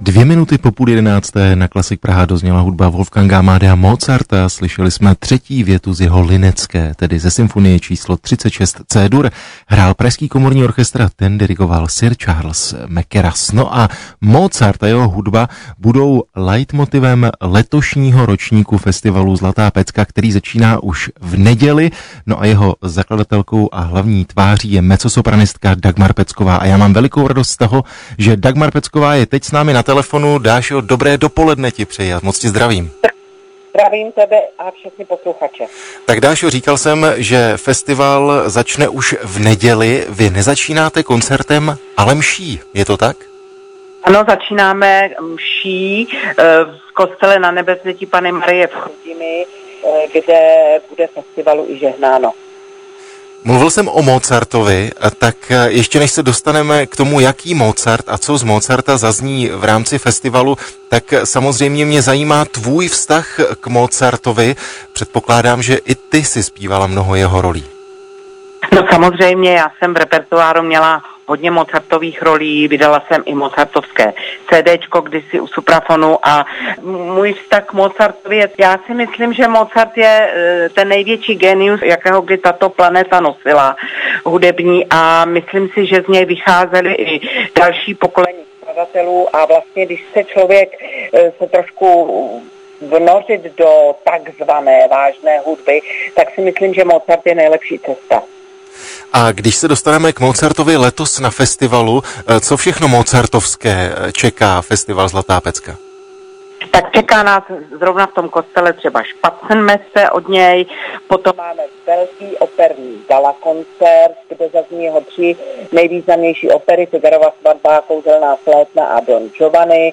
Dvě minuty po půl jedenácté na Klasik Praha dozněla hudba Wolfganga Amadea Mozarta. Slyšeli jsme třetí větu z jeho linecké, tedy ze symfonie číslo 36 C-dur. Hrál Pražský komorní orchestr, ten dirigoval Sir Charles McKeras. No a Mozart a jeho hudba budou leitmotivem letošního ročníku festivalu Zlatá pecka, který začíná už v neděli. No a jeho zakladatelkou a hlavní tváří je mecosopranistka Dagmar Pecková. A já mám velikou radost z toho, že Dagmar Pecková je teď s námi na telefonu. Dášo, dobré dopoledne ti přeji a moc ti zdravím. Zdravím tebe a všechny posluchače. Tak Dášo, říkal jsem, že festival začne už v neděli. Vy nezačínáte koncertem, ale mší, je to tak? Ano, začínáme mší eh, v kostele na nebezpečí Pany Marie v Chrudimi, eh, kde bude festivalu i žehnáno. Mluvil jsem o Mozartovi, tak ještě než se dostaneme k tomu, jaký Mozart a co z Mozarta zazní v rámci festivalu, tak samozřejmě mě zajímá tvůj vztah k Mozartovi. Předpokládám, že i ty si zpívala mnoho jeho rolí. No samozřejmě, já jsem v repertoáru měla hodně Mozartových rolí, vydala jsem i Mozartovské CDčko kdysi u Suprafonu a můj vztah k Mozartovi je, já si myslím, že Mozart je e, ten největší genius, jakého kdy tato planeta nosila hudební a myslím si, že z něj vycházely i další pokolení skladatelů a vlastně, když se člověk e, se trošku vnořit do takzvané vážné hudby, tak si myslím, že Mozart je nejlepší cesta. A když se dostaneme k Mozartovi letos na festivalu, eh, co všechno mozartovské eh, čeká festival Zlatá pecka? Tak čeká nás zrovna v tom kostele třeba Špatsenmese od něj, potom máme velký operní gala koncert, kde zazní jeho tři nejvýznamnější opery, Figarova svatba, Kouzelná flétna a Don Giovanni.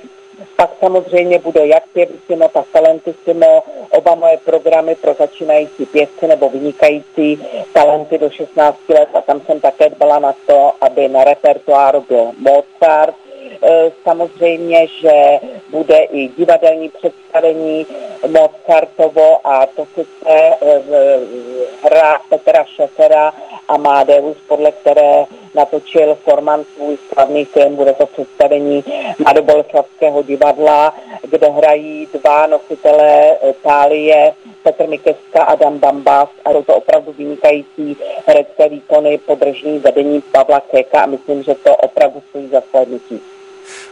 Pak samozřejmě bude jak pěvissimo, tak talentissimo, oba moje programy pro začínající pěvce nebo vynikající talenty do 16 let a tam jsem také dbala na to, aby na repertoáru byl Mozart, e, samozřejmě, že bude i divadelní představení Mozartovo a to sice e, hra Petra Šefera Amadeus, podle které natočil Forman svůj slavný film, bude to představení Mladoboleslavského divadla, kde hrají dva nositelé Tálie, Petr Mikeska a Dan Bambas a jsou to opravdu vynikající herecké výkony podržní vedení Pavla Kéka a myslím, že to opravdu stojí za slednutí.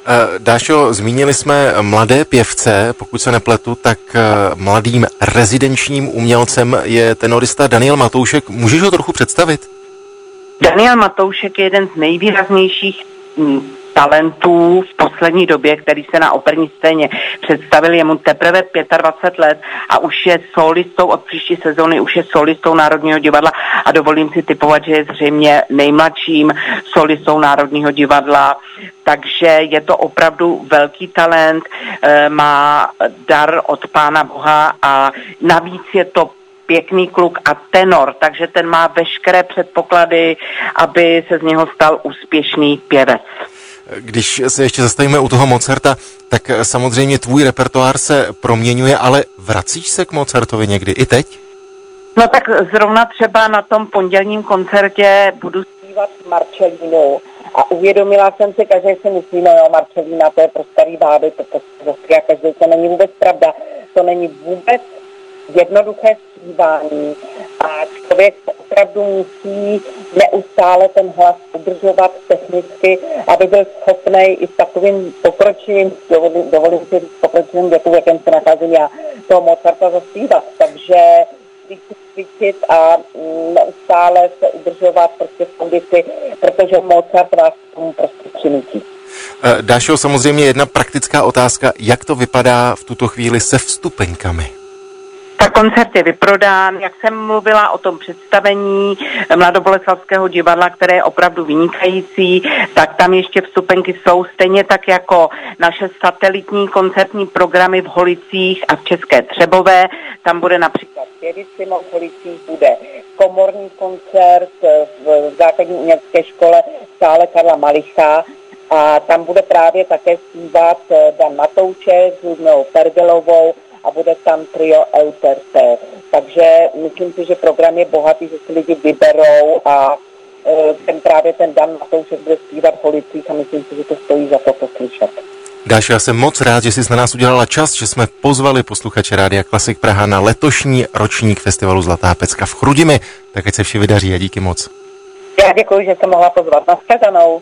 Eh, Dášo, zmínili jsme mladé pěvce, pokud se nepletu, tak eh, mladým rezidenčním umělcem je tenorista Daniel Matoušek. Můžeš ho trochu představit? Daniel Matoušek je jeden z nejvýraznějších mm, talentů v poslední době, který se na operní scéně představil. Je mu teprve 25 let a už je solistou od příští sezóny, už je solistou Národního divadla a dovolím si typovat, že je zřejmě nejmladším solistou Národního divadla. Takže je to opravdu velký talent, eh, má dar od Pána Boha a navíc je to pěkný kluk a tenor, takže ten má veškeré předpoklady, aby se z něho stal úspěšný pěvec. Když se ještě zastavíme u toho Mozarta, tak samozřejmě tvůj repertoár se proměňuje, ale vracíš se k Mozartovi někdy i teď? No tak zrovna třeba na tom pondělním koncertě budu zpívat Marcelinu a uvědomila jsem si, každý si myslí, no jo, Marcelina, to je pro starý báby, to prostě každý, to není vůbec pravda. To není vůbec jednoduché zpívání a člověk opravdu musí neustále ten hlas udržovat technicky, aby byl schopný i s takovým pokročilým, dovolím, dovolím si říct pokročilým věku, v jakém se nacházím já, toho Mozarta zaspívat. Takže cvičit a neustále se udržovat prostě v kondici, protože Mozart vás k tomu prostě přinutí. Eh, Dášo, samozřejmě jedna praktická otázka, jak to vypadá v tuto chvíli se vstupenkami? Koncert je vyprodán, jak jsem mluvila o tom představení Mladoboleslavského divadla, které je opravdu vynikající, tak tam ještě vstupenky jsou stejně tak jako naše satelitní koncertní programy v Holicích a v České Třebové. Tam bude například Pěvicimo v Holicích, bude komorní koncert v základní umělecké škole v sále Karla Malicha, a tam bude právě také zpívat Dan Matouček s Ludmilou Pergelovou a bude tam trio Euterpe. Takže myslím si, že program je bohatý, že si lidi vyberou a e, ten právě ten Dan Matoušek bude zpívat v policích a myslím si, že to stojí za to poslyšet. Dáš, já jsem moc rád, že jsi na nás udělala čas, že jsme pozvali posluchače Rádia Klasik Praha na letošní ročník festivalu Zlatá pecka v Chrudimi. Tak ať se vše vydaří a díky moc. Já děkuji, že jsem mohla pozvat. Naschledanou.